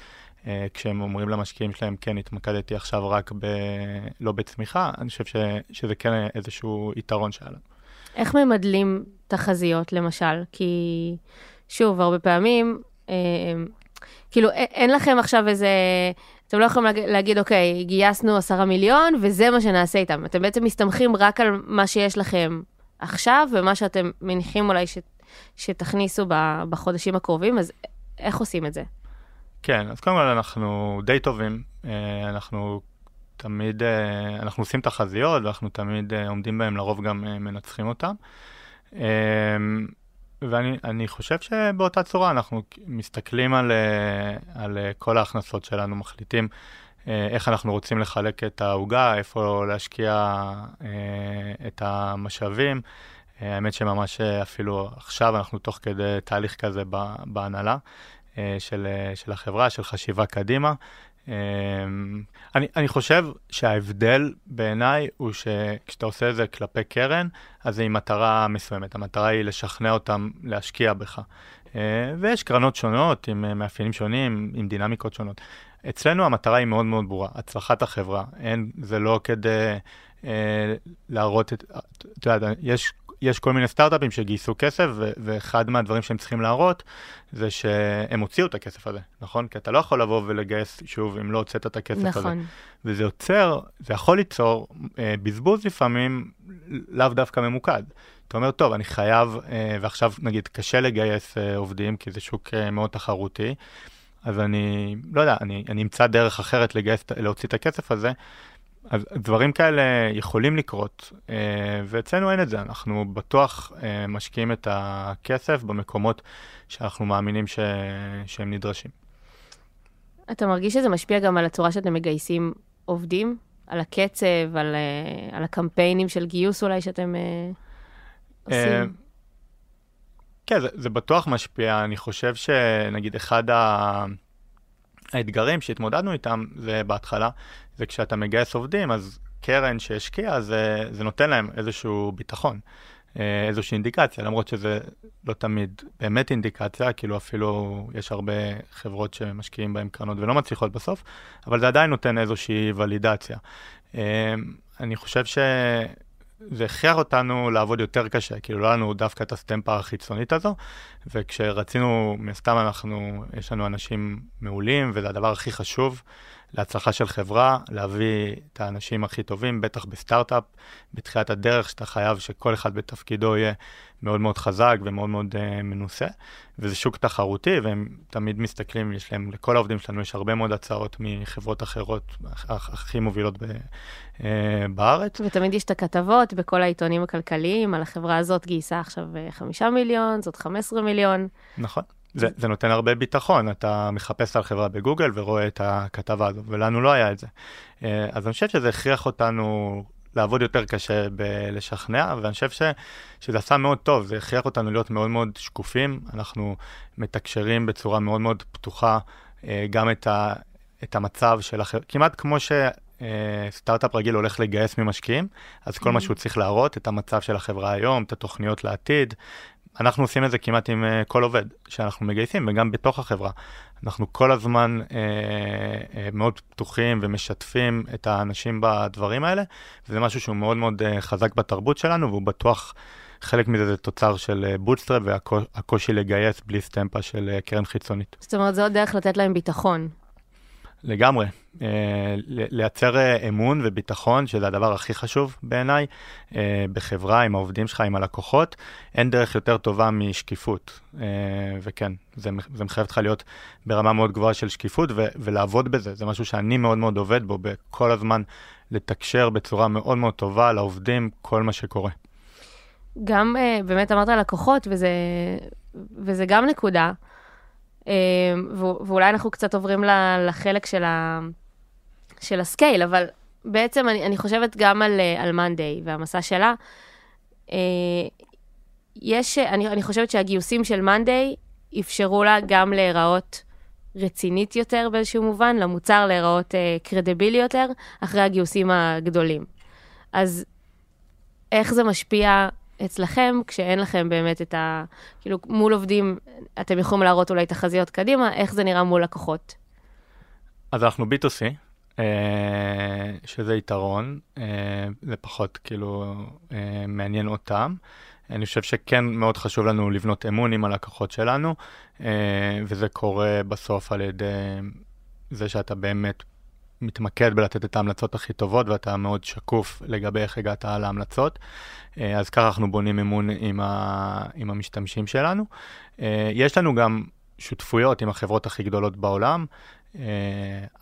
אה, כשהם אומרים למשקיעים שלהם, כן, התמקדתי עכשיו רק ב... לא בצמיחה, אני חושב ש, שזה כן איזשהו יתרון שהיה לנו. איך ממדלים תחזיות, למשל? כי, שוב, הרבה פעמים, אה, כאילו, אין לכם עכשיו איזה... אתם לא יכולים להג- להגיד, אוקיי, גייסנו עשרה מיליון, וזה מה שנעשה איתם. אתם בעצם מסתמכים רק על מה שיש לכם עכשיו, ומה שאתם מניחים אולי ש, שתכניסו בחודשים הקרובים, אז איך עושים את זה? כן, אז קודם כל אנחנו די טובים, אה, אנחנו תמיד, אה, אנחנו עושים תחזיות ואנחנו תמיד אה, עומדים בהם, לרוב גם מנצחים אותם. ואני אני חושב שבאותה צורה אנחנו מסתכלים על, אה, על אה, כל ההכנסות שלנו, מחליטים אה, איך אנחנו רוצים לחלק את העוגה, איפה להשקיע את המשאבים. האמת שממש אפילו עכשיו אנחנו תוך כדי תהליך כזה בהנהלה. של, של החברה, של חשיבה קדימה. אה, אני, אני חושב שההבדל בעיניי הוא שכשאתה עושה את זה כלפי קרן, אז זה עם מטרה מסוימת. המטרה היא לשכנע אותם להשקיע בך. אה, ויש קרנות שונות עם אה, מאפיינים שונים, עם דינמיקות שונות. אצלנו המטרה היא מאוד מאוד ברורה, הצלחת החברה. אין, זה לא כדי אה, להראות את... אתה יודע, יש יש כל מיני סטארט-אפים שגייסו כסף, ו- ואחד מהדברים שהם צריכים להראות זה שהם הוציאו את הכסף הזה, נכון? כי אתה לא יכול לבוא ולגייס שוב אם לא הוצאת את הכסף הזה. נכון. וזה יוצר, זה יכול ליצור אה, בזבוז לפעמים לאו דווקא ממוקד. אתה אומר, טוב, אני חייב, אה, ועכשיו נגיד קשה לגייס אה, עובדים, כי זה שוק אה, מאוד תחרותי, אז אני, לא יודע, אני, אני אמצא דרך אחרת לגייס, להוציא את הכסף הזה. אז דברים כאלה יכולים לקרות, אה, ואצלנו אין את זה, אנחנו בטוח אה, משקיעים את הכסף במקומות שאנחנו מאמינים ש... שהם נדרשים. אתה מרגיש שזה משפיע גם על הצורה שאתם מגייסים עובדים? על הקצב, על, אה, על הקמפיינים של גיוס אולי שאתם עושים? כן, זה, זה בטוח משפיע. אני חושב שנגיד אחד ה... האתגרים שהתמודדנו איתם זה בהתחלה, זה כשאתה מגייס עובדים, אז קרן שהשקיעה, זה, זה נותן להם איזשהו ביטחון, אה, איזושהי אינדיקציה, למרות שזה לא תמיד באמת אינדיקציה, כאילו אפילו יש הרבה חברות שמשקיעים בהן קרנות ולא מצליחות בסוף, אבל זה עדיין נותן איזושהי ולידציה. אה, אני חושב ש... זה הכריח אותנו לעבוד יותר קשה, כאילו לא לנו דווקא את הסטמפה החיצונית הזו, וכשרצינו, מן הסתם אנחנו, יש לנו אנשים מעולים, וזה הדבר הכי חשוב להצלחה של חברה, להביא את האנשים הכי טובים, בטח בסטארט-אפ, בתחילת הדרך, שאתה חייב שכל אחד בתפקידו יהיה מאוד מאוד חזק ומאוד מאוד uh, מנוסה, וזה שוק תחרותי, והם תמיד מסתכלים, יש להם, לכל העובדים שלנו יש הרבה מאוד הצעות מחברות אחרות, הכ- הכי מובילות ב, uh, בארץ. ותמיד יש את הכתבות בכל העיתונים הכלכליים על החברה הזאת גייסה עכשיו אה, חמישה מיליון, זאת 15 מיליון. נכון. זה, זה נותן הרבה ביטחון, אתה מחפש על חברה בגוגל ורואה את הכתבה הזו, ולנו לא היה את זה. אה, אז אני חושב שזה הכריח אותנו לעבוד יותר קשה בלשכנע, ואני חושב ש, שזה עשה מאוד טוב, זה הכריח אותנו להיות מאוד מאוד שקופים, אנחנו מתקשרים בצורה מאוד מאוד פתוחה אה, גם את, ה, את המצב של החברה, כמעט כמו ש... אה, סטארט-אפ רגיל הולך לגייס ממשקיעים, אז כל מה שהוא צריך להראות, את המצב של החברה היום, את התוכניות לעתיד, אנחנו עושים את זה כמעט עם uh, כל עובד שאנחנו מגייסים, וגם בתוך החברה. אנחנו כל הזמן uh, uh, מאוד פתוחים ומשתפים את האנשים בדברים האלה, וזה משהו שהוא מאוד מאוד uh, חזק בתרבות שלנו, והוא בטוח, חלק מזה זה תוצר של bootstrap והקושי לגייס בלי סטמפה של קרן חיצונית. זאת אומרת, זו דרך לתת להם ביטחון. לגמרי. Uh, לייצר uh, אמון וביטחון, שזה הדבר הכי חשוב בעיניי, uh, בחברה, עם העובדים שלך, עם הלקוחות, אין דרך יותר טובה משקיפות. וכן, זה, זה מחייב אותך להיות ברמה מאוד גבוהה של שקיפות ו- ולעבוד בזה. זה משהו שאני מאוד מאוד עובד בו, בכל הזמן לתקשר בצורה מאוד מאוד טובה לעובדים כל מה שקורה. גם באמת אמרת לקוחות, וזה, וזה גם נקודה. ו- ואולי אנחנו קצת עוברים לחלק של, ה- של ה scale, אבל בעצם אני, אני חושבת גם על, uh, על Monday והמסע שלה. Uh, יש, אני, אני חושבת שהגיוסים של Monday אפשרו לה גם להיראות רצינית יותר באיזשהו מובן, למוצר להיראות אה, קרדיבילי יותר, אחרי הגיוסים הגדולים. אז איך זה משפיע אצלכם, כשאין לכם באמת את ה... כאילו, מול עובדים, אתם יכולים להראות אולי תחזיות קדימה, איך זה נראה מול לקוחות? אז אנחנו B2C, אה, שזה יתרון, אה, זה פחות כאילו אה, מעניין אותם. אני חושב שכן מאוד חשוב לנו לבנות אמון עם הלקוחות שלנו, וזה קורה בסוף על ידי זה שאתה באמת מתמקד בלתת את ההמלצות הכי טובות ואתה מאוד שקוף לגבי איך הגעת להמלצות. אז ככה אנחנו בונים אמון עם, ה... עם המשתמשים שלנו. יש לנו גם שותפויות עם החברות הכי גדולות בעולם.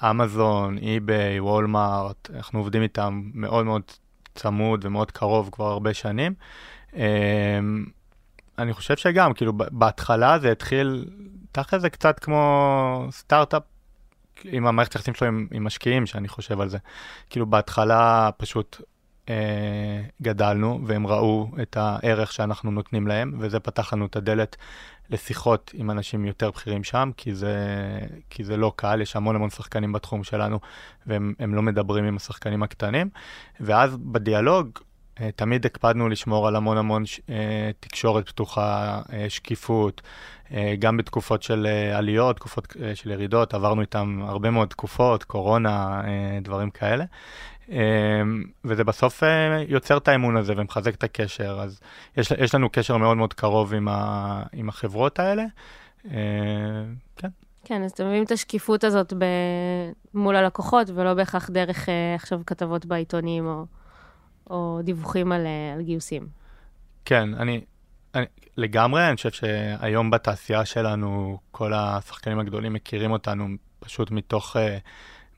אמזון, אי-ביי, וולמארט, אנחנו עובדים איתם מאוד מאוד צמוד ומאוד קרוב כבר הרבה שנים. אמ, אני חושב שגם, כאילו, בהתחלה זה התחיל, תכף זה קצת כמו סטארט-אפ עם המערכת היחסים שלו עם, עם משקיעים, שאני חושב על זה. כאילו, בהתחלה פשוט אה, גדלנו, והם ראו את הערך שאנחנו נותנים להם, וזה פתח לנו את הדלת לשיחות עם אנשים יותר בכירים שם, כי זה, כי זה לא קל, יש המון המון שחקנים בתחום שלנו, והם לא מדברים עם השחקנים הקטנים. ואז בדיאלוג, תמיד הקפדנו לשמור על המון המון אה, תקשורת פתוחה, אה, שקיפות, גם בתקופות של עליות, תקופות של ירידות, עברנו איתם הרבה מאוד תקופות, קורונה, דברים כאלה. וזה בסוף יוצר את האמון הזה ומחזק את הקשר, אז יש, יש לנו קשר מאוד מאוד קרוב עם, ה, עם החברות האלה. כן. כן, אז אתם מביאים את השקיפות הזאת ב... מול הלקוחות, ולא בהכרח דרך עכשיו כתבות בעיתונים או... או דיווחים על, על גיוסים. כן, אני, אני לגמרי, אני חושב שהיום בתעשייה שלנו, כל השחקנים הגדולים מכירים אותנו פשוט מתוך uh,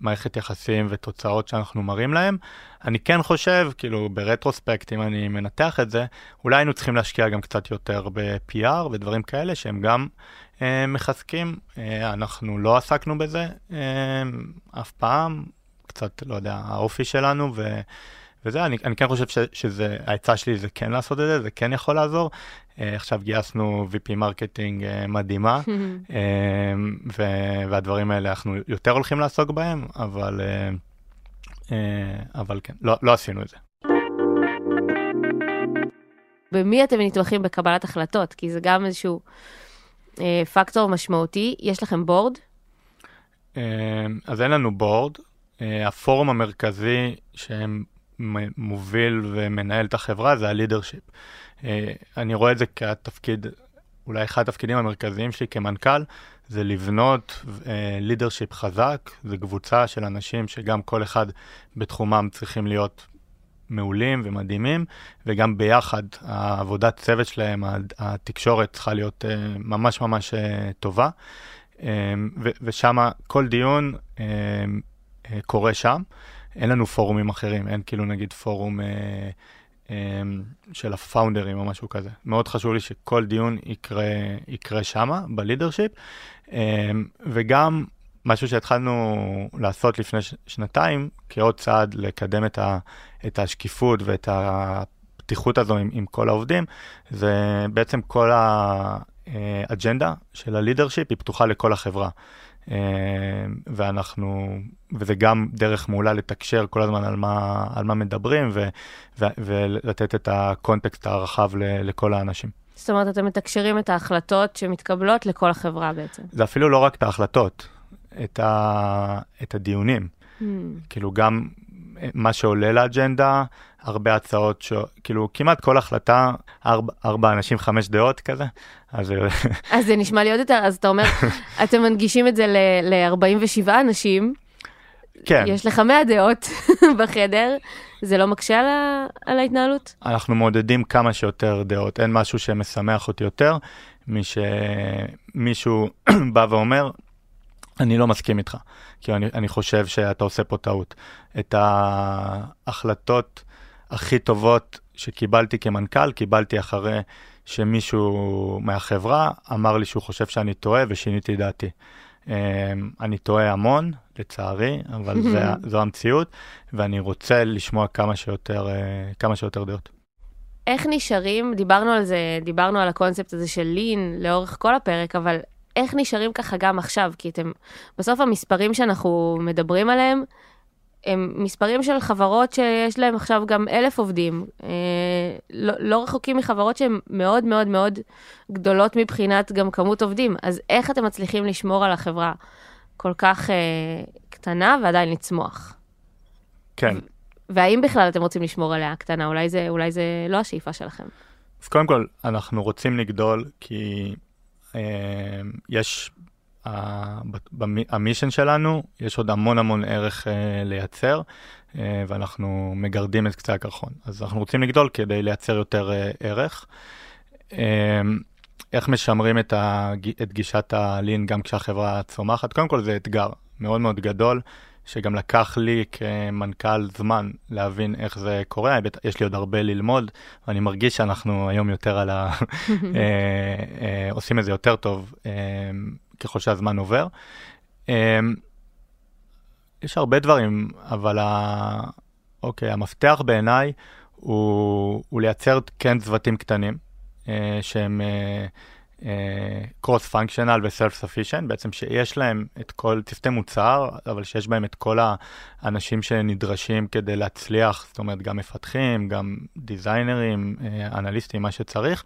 מערכת יחסים ותוצאות שאנחנו מראים להם. אני כן חושב, כאילו ב retrospect, אם אני מנתח את זה, אולי היינו צריכים להשקיע גם קצת יותר ב-PR ודברים כאלה שהם גם uh, מחזקים. אנחנו לא עסקנו בזה אף פעם, קצת, לא יודע, האופי שלנו, ו... וזה, אני, אני כן חושב ש, שזה, העצה שלי זה כן לעשות את זה, זה כן יכול לעזור. Uh, עכשיו גייסנו VP marketing uh, מדהימה, uh, ו- והדברים האלה אנחנו יותר הולכים לעסוק בהם, אבל, uh, uh, אבל כן, לא, לא עשינו את זה. במי אתם נתמכים בקבלת החלטות? כי זה גם איזשהו uh, פקטור משמעותי. יש לכם בורד? Uh, אז אין לנו בורד. Uh, הפורום המרכזי שהם מוביל ומנהל את החברה זה הלידרשיפ. אה, אני רואה את זה כתפקיד, אולי אחד התפקידים המרכזיים שלי כמנכ"ל, זה לבנות לידרשיפ אה, חזק, זה קבוצה של אנשים שגם כל אחד בתחומם צריכים להיות מעולים ומדהימים, וגם ביחד העבודת צוות שלהם, התקשורת צריכה להיות אה, ממש ממש טובה, ושם כל דיון קורה שם. אין לנו פורומים אחרים, אין כאילו נגיד פורום אה, אה, של הפאונדרים או משהו כזה. מאוד חשוב לי שכל דיון יקרה, יקרה שמה, בלידרשיפ, אה, וגם משהו שהתחלנו לעשות לפני ש- שנתיים, כעוד צעד לקדם את, ה, את השקיפות ואת הפתיחות הזו עם, עם כל העובדים, זה בעצם כל האג'נדה של הלידרשיפ היא פתוחה לכל החברה. אה, ואנחנו, וזה גם דרך מעולה לתקשר כל הזמן על מה, על מה מדברים ו, ו, ולתת את הקונטקסט הרחב ל, לכל האנשים. זאת אומרת, אתם מתקשרים את ההחלטות שמתקבלות לכל החברה בעצם. זה אפילו לא רק את ההחלטות, את, ה, את הדיונים. Hmm. כאילו גם מה שעולה לאג'נדה, הרבה הצעות, ש... כאילו כמעט כל החלטה, ארבע, ארבע אנשים, חמש דעות כזה. אז... אז זה נשמע לי עוד יותר, אז אתה אומר, אתם מנגישים את זה ל-47 אנשים. כן. יש לך 100 דעות בחדר, זה לא מקשה על, ה... על ההתנהלות? אנחנו מעודדים כמה שיותר דעות, אין משהו שמשמח אותי יותר, משמישהו בא ואומר, אני לא מסכים איתך, כי אני, אני חושב שאתה עושה פה טעות. את ההחלטות הכי טובות שקיבלתי כמנכ"ל, קיבלתי אחרי שמישהו מהחברה אמר לי שהוא חושב שאני טועה ושיניתי דעתי. אמ, אני טועה המון, לצערי, אבל זה, זו המציאות, ואני רוצה לשמוע כמה שיותר, אה, כמה שיותר דעות. איך נשארים, דיברנו על זה, דיברנו על הקונספט הזה של לין לאורך כל הפרק, אבל איך נשארים ככה גם עכשיו? כי אתם, בסוף המספרים שאנחנו מדברים עליהם, הם מספרים של חברות שיש להם עכשיו גם אלף עובדים. אה, לא, לא רחוקים מחברות שהן מאוד מאוד מאוד גדולות מבחינת גם כמות עובדים. אז איך אתם מצליחים לשמור על החברה כל כך אה, קטנה ועדיין לצמוח? כן. והאם בכלל אתם רוצים לשמור עליה קטנה? אולי זה, אולי זה לא השאיפה שלכם. אז קודם כל, אנחנו רוצים לגדול כי אה, יש, המישן שלנו, יש עוד המון המון ערך אה, לייצר, אה, ואנחנו מגרדים את קצה הקרחון. אז אנחנו רוצים לגדול כדי לייצר יותר אה, ערך. אה, איך משמרים את, הג... את גישת הלין גם כשהחברה צומחת? קודם כל זה אתגר מאוד מאוד גדול, שגם לקח לי כמנכ"ל זמן להבין איך זה קורה. יש לי עוד הרבה ללמוד, ואני מרגיש שאנחנו היום יותר על ה... עושים את זה יותר טוב אה, ככל שהזמן עובר. אה, יש הרבה דברים, אבל ה... אוקיי, המפתח בעיניי הוא, הוא לייצר כן צוותים קטנים, אה, קרוס פונקשיונל וסלף ספישן, בעצם שיש להם את כל צוותי מוצר, אבל שיש בהם את כל האנשים שנדרשים כדי להצליח, זאת אומרת גם מפתחים, גם דיזיינרים, אה, אנליסטים, מה שצריך,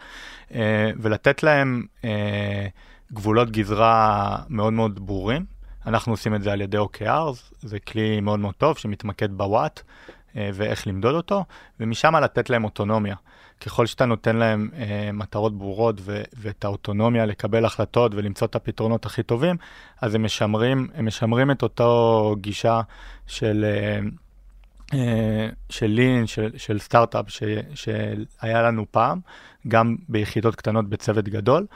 אה, ולתת להם אה, גבולות גזרה מאוד מאוד ברורים. אנחנו עושים את זה על ידי OKRs, זה כלי מאוד מאוד טוב שמתמקד בוואט ואיך למדוד אותו, ומשם לתת להם אוטונומיה. ככל שאתה נותן להם אה, מטרות ברורות ו- ואת האוטונומיה לקבל החלטות ולמצוא את הפתרונות הכי טובים, אז הם משמרים, הם משמרים את אותו גישה של, אה, אה, של לין, של, של סטארט-אפ ש- שהיה לנו פעם, גם ביחידות קטנות בצוות גדול.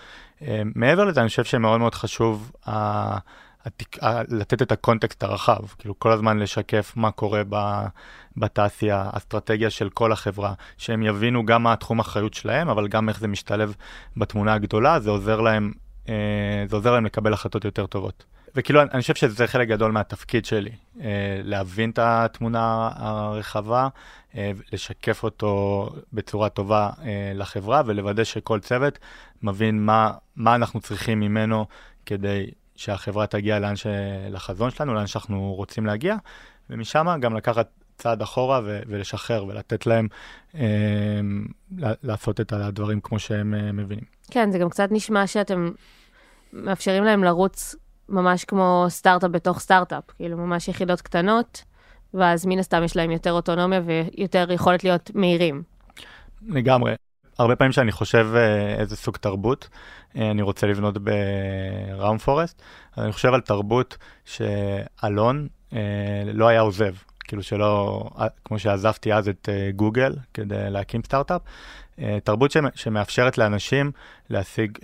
אה, מעבר לזה, אני חושב שמאוד מאוד חשוב אה, התק... לתת את הקונטקסט הרחב, כאילו כל הזמן לשקף מה קורה ב... בתעשייה, אסטרטגיה של כל החברה, שהם יבינו גם מה התחום אחריות שלהם, אבל גם איך זה משתלב בתמונה הגדולה, זה עוזר להם, אה, זה עוזר להם לקבל החלטות יותר טובות. וכאילו, אני חושב שזה חלק גדול מהתפקיד שלי, אה, להבין את התמונה הרחבה, אה, לשקף אותו בצורה טובה אה, לחברה, ולוודא שכל צוות מבין מה, מה אנחנו צריכים ממנו כדי שהחברה תגיע לאן ש... לחזון שלנו, לאן שאנחנו רוצים להגיע, ומשם גם לקחת צעד אחורה ו- ולשחרר ולתת להם אה, לעשות את הדברים כמו שהם אה, מבינים. כן, זה גם קצת נשמע שאתם מאפשרים להם לרוץ ממש כמו סטארט-אפ בתוך סטארט-אפ, כאילו ממש יחידות קטנות, ואז מן הסתם יש להם יותר אוטונומיה ויותר יכולת להיות מהירים. לגמרי. הרבה פעמים שאני חושב אה, איזה סוג תרבות אה, אני רוצה לבנות בראום פורסט, אני חושב על תרבות שאלון אה, לא היה עוזב. כאילו שלא, כמו שעזבתי אז את גוגל כדי להקים סטארט-אפ, תרבות שמאפשרת לאנשים להשיג,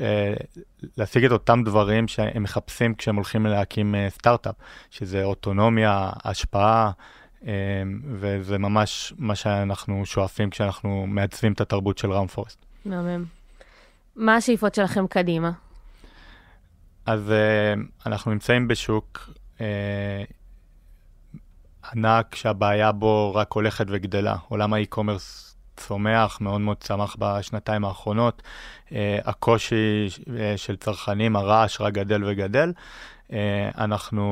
להשיג את אותם דברים שהם מחפשים כשהם הולכים להקים סטארט-אפ, שזה אוטונומיה, השפעה, וזה ממש מה שאנחנו שואפים כשאנחנו מעצבים את התרבות של ראום פורסט. מהמם. מה השאיפות שלכם קדימה? אז אנחנו נמצאים בשוק ענק שהבעיה בו רק הולכת וגדלה. עולם האי-קומרס צומח, מאוד מאוד צמח בשנתיים האחרונות. Uh, הקושי uh, של צרכנים, הרעש רק גדל וגדל. Uh, אנחנו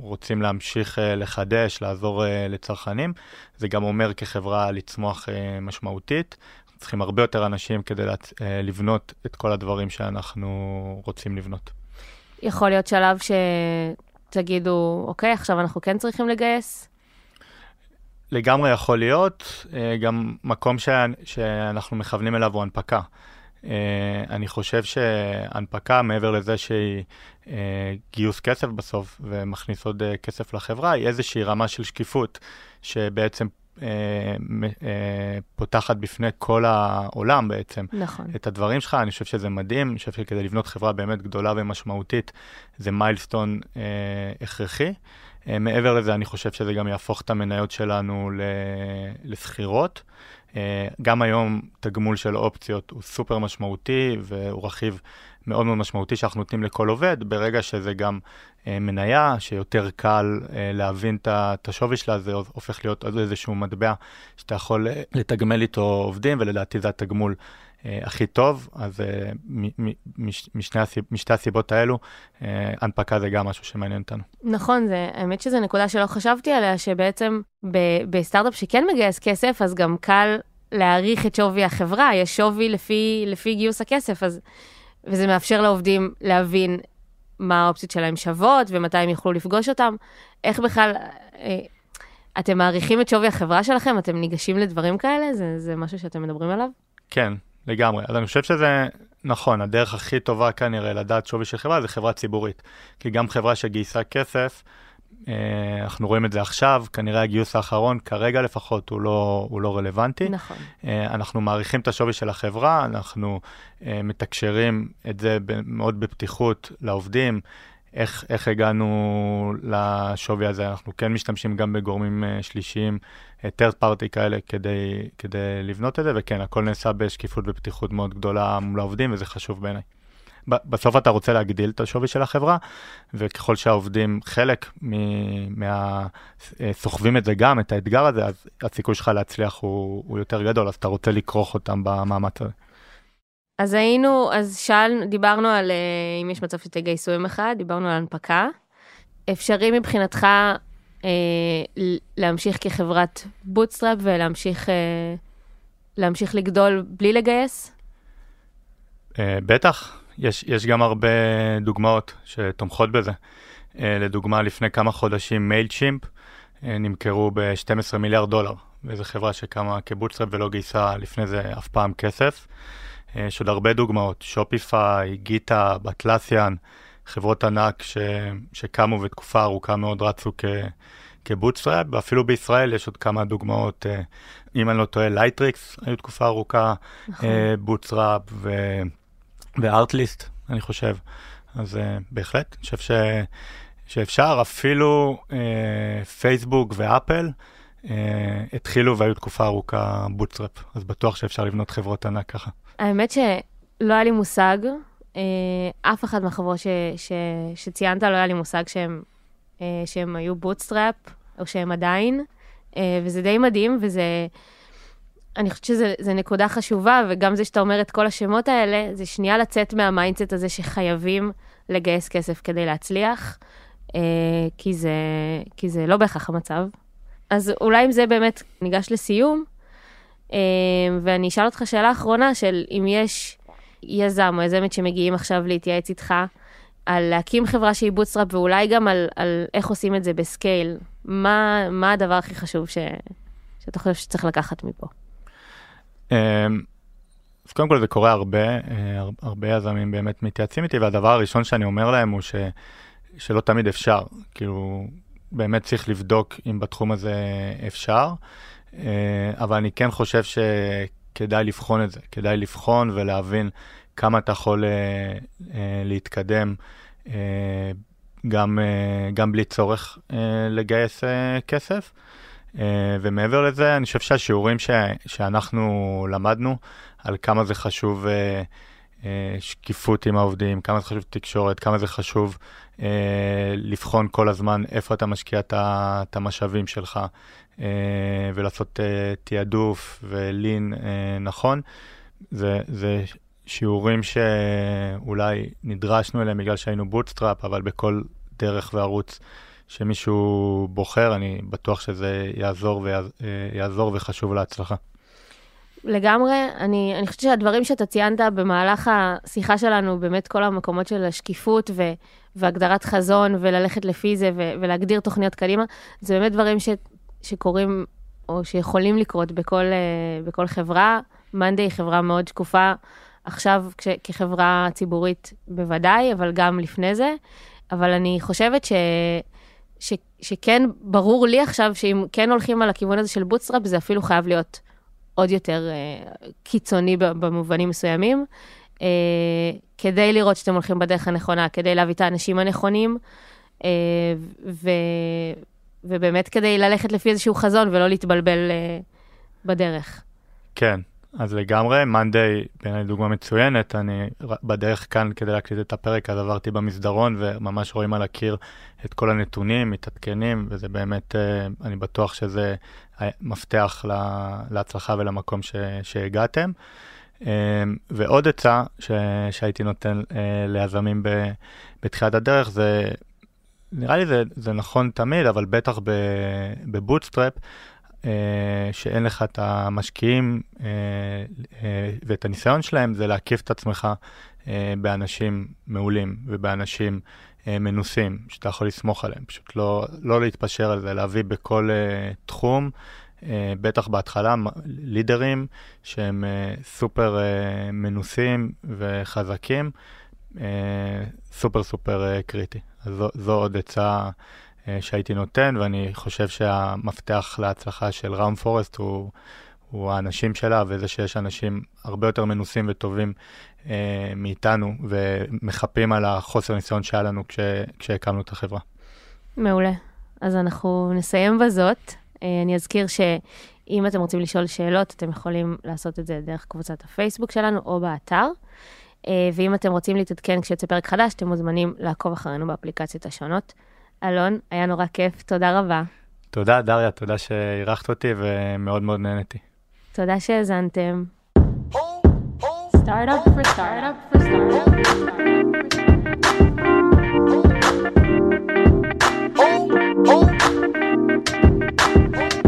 רוצים להמשיך uh, לחדש, לעזור uh, לצרכנים. זה גם אומר כחברה לצמוח uh, משמעותית. צריכים הרבה יותר אנשים כדי לבנות את כל הדברים שאנחנו רוצים לבנות. יכול להיות שלב ש... תגידו, אוקיי, עכשיו אנחנו כן צריכים לגייס? לגמרי יכול להיות, גם מקום ש... שאנחנו מכוונים אליו הוא הנפקה. אני חושב שהנפקה, מעבר לזה שהיא גיוס כסף בסוף ומכניס עוד כסף לחברה, היא איזושהי רמה של שקיפות, שבעצם פותחת בפני כל העולם בעצם. נכון. את הדברים שלך, אני חושב שזה מדהים, אני חושב שכדי לבנות חברה באמת גדולה ומשמעותית, זה מיילסטון אה, הכרחי. אה, מעבר לזה, אני חושב שזה גם יהפוך את המניות שלנו לסחירות. אה, גם היום תגמול של אופציות הוא סופר משמעותי, והוא רכיב מאוד מאוד משמעותי שאנחנו נותנים לכל עובד, ברגע שזה גם אה, מניה, שיותר קל להבין את השווי שלה, זה הופך להיות איזשהו מטבע שאתה יכול לתגמל איתו עובדים, ולדעתי זה התגמול הכי טוב, אז אה, משני משתי הסיבות האלו, אה, הנפקה זה גם משהו שמעניין אותנו. נכון, זה, האמת שזו נקודה שלא חשבתי עליה, שבעצם ב, בסטארט-אפ שכן מגייס כסף, אז גם קל להעריך את שווי החברה, יש שווי לפי, לפי גיוס הכסף, אז, וזה מאפשר לעובדים להבין מה האופציות שלהם שוות ומתי הם יוכלו לפגוש אותם. איך בכלל, אה, אתם מעריכים את שווי החברה שלכם? אתם ניגשים לדברים כאלה? זה, זה משהו שאתם מדברים עליו? כן, לגמרי. אז אני חושב שזה נכון, הדרך הכי טובה כנראה לדעת שווי של חברה זה חברה ציבורית. כי גם חברה שגייסה כסף, אה, אנחנו רואים את זה עכשיו, כנראה הגיוס האחרון, כרגע לפחות, הוא לא, הוא לא רלוונטי. נכון. אה, אנחנו מעריכים את השווי של החברה, אנחנו אה, מתקשרים את זה מאוד בפתיחות לעובדים, איך, איך הגענו לשווי הזה. אנחנו כן משתמשים גם בגורמים אה, שלישיים, אה, third party כאלה, כדי, כדי לבנות את זה, וכן, הכל נעשה בשקיפות ופתיחות מאוד גדולה מול העובדים, וזה חשוב בעיניי. בסוף אתה רוצה להגדיל את השווי של החברה, וככל שהעובדים חלק מה... אה, סוחבים את זה גם, את האתגר הזה, אז הסיכוי שלך להצליח הוא, הוא יותר גדול, אז אתה רוצה לכרוך אותם במאמץ הזה. אז היינו, אז שאלנו, דיברנו על אה, אם יש מצב שתגייסו יום אחד, דיברנו על הנפקה. אפשרי מבחינתך אה, להמשיך כחברת bootstrap ולהמשיך אה, להמשיך לגדול בלי לגייס? אה, בטח, יש, יש גם הרבה דוגמאות שתומכות בזה. אה, לדוגמה, לפני כמה חודשים Mailchimp נמכרו ב-12 מיליארד דולר, וזו חברה שקמה כ bootstrap ולא גייסה לפני זה אף פעם כסף. אה, יש עוד הרבה דוגמאות, Shopify, GitHub, Atlassian, חברות ענק ש, שקמו ותקופה ארוכה מאוד רצו כ, כ bootstrap, ואפילו בישראל יש עוד כמה דוגמאות, אה, אם אני לא טועה, Lightricks היו תקופה ארוכה, נכון. אה, bootstrap ו... ו Artlist, אני חושב. אז בהחלט, אני חושב ש... שאפשר, אפילו פייסבוק ואפל התחילו והיו תקופה ארוכה bootstrap, אז בטוח שאפשר לבנות חברות ענק ככה. האמת שלא היה לי מושג, אה, אף אחד מהחברות ש, ש, שציינת לא היה לי מושג שהם, אה, שהם היו bootstrap, או שהם עדיין, אה, וזה די מדהים, וזה... אני חושבת שזו נקודה חשובה, וגם זה שאתה אומר את כל השמות האלה, זה שנייה לצאת מה mindset הזה שחייבים לגייס כסף כדי להצליח, אה, כי, זה, כי זה לא בהכרח המצב. אז אולי עם זה באמת ניגש לסיום, אה, ואני אשאל אותך שאלה אחרונה של אם יש יזם או יזמת שמגיעים עכשיו להתייעץ איתך על להקים חברה שהיא bootstrap ואולי גם על, על איך עושים את זה ב scale, מה, מה הדבר הכי חשוב ש, שאתה חושב שצריך לקחת מפה? אמ, אז קודם כל זה קורה הרבה, אה, הר- הרבה יזמים באמת מתייעצים איתי, והדבר הראשון שאני אומר להם הוא ש, שלא תמיד אפשר, כאילו באמת צריך לבדוק אם בתחום הזה אפשר, אה, אבל אני כן חושב שכדאי לבחון את זה, כדאי לבחון ולהבין כמה אתה יכול אה, אה, להתקדם. גם, גם בלי צורך לגייס כסף. ומעבר לזה, אני חושב שהשיעורים ש, שאנחנו למדנו על כמה זה חשוב שקיפות עם העובדים, כמה זה חשוב תקשורת, כמה זה חשוב אה, לבחון כל הזמן איפה אתה משקיע את את המשאבים שלך אה, ולעשות אה, תעדוף ולין אה, נכון. זה, זה שיעורים שאולי נדרשנו אליהם בגלל שהיינו bootstrap, אבל בכל דרך וערוץ שמישהו בוחר, אני בטוח שזה יעזור, ויעז, אה, וחשוב להצלחה. לגמרי, אני, אני חושבת שהדברים שאתה ציינת במהלך השיחה שלנו, באמת כל המקומות של השקיפות ו, והגדרת חזון וללכת לפי זה ו, ולהגדיר תוכניות קדימה, זה באמת דברים ש, שקורים או שיכולים לקרות בכל, אה, בכל חברה. Monday היא חברה מאוד שקופה, עכשיו כש, כחברה ציבורית בוודאי, אבל גם לפני זה. אבל אני חושבת ש... ש, שכן ברור לי עכשיו שאם כן הולכים על הכיוון הזה של bootstrap, זה אפילו חייב להיות עוד יותר uh, קיצוני במובנים מסוימים, uh, כדי לראות שאתם הולכים בדרך הנכונה, כדי להביא את האנשים הנכונים, uh, ו, ובאמת כדי ללכת לפי איזשהו חזון ולא להתבלבל בדרך. כן, אז לגמרי, מאנדיי בעיניי דוגמה מצוינת, אני בדרך כאן כדי להקליט את הפרק, אז עברתי במסדרון וממש רואים על הקיר את כל הנתונים, מתעדכנים, וזה באמת, אה, אני בטוח שזה מפתח לה- להצלחה ולמקום ש- שהגעתם. אה, ועוד עצה ש- שהייתי נותן אה, ליזמים בתחילת הדרך, זה, נראה לי זה, זה נכון תמיד, אבל בטח בבוטסטראפ, אה, שאין לך את המשקיעים אה, ואת הניסיון שלהם, זה להקיף את עצמך באנשים מעולים ובאנשים מנוסים, שאתה יכול לסמוך עליהם. פשוט לא, לא להתפשר על זה, להביא בכל אה, תחום, אה, בטח בהתחלה, לידרים שהם אה, סופר אה, מנוסים וחזקים, אה, סופר סופר אה, קריטי. אז זו, זו עוד עצה. אה, שהייתי נותן, ואני חושב שהמפתח להצלחה של ראום פורסט הוא, הוא האנשים שלה, וזה שיש אנשים הרבה יותר מנוסים וטובים אה, מאיתנו, ומחפים על החוסר ניסיון שהיה לנו כש, כשהקמנו את החברה. מעולה. אז אנחנו נסיים בזאת. אה, אני אזכיר שאם אתם רוצים לשאול שאלות, אתם יכולים לעשות את זה דרך קבוצת הפייסבוק שלנו או באתר. אה, ואם אתם רוצים להתעדכן כשיוצא פרק חדש, אתם מוזמנים לעקוב אחרינו באפליקציות השונות. אלון, היה נורא כיף, תודה רבה. תודה, דריה, תודה שאירחת אותי, ומאוד מאוד נהניתי. תודה שהאזנתם. startup for startup for startup. For. Oh, oh.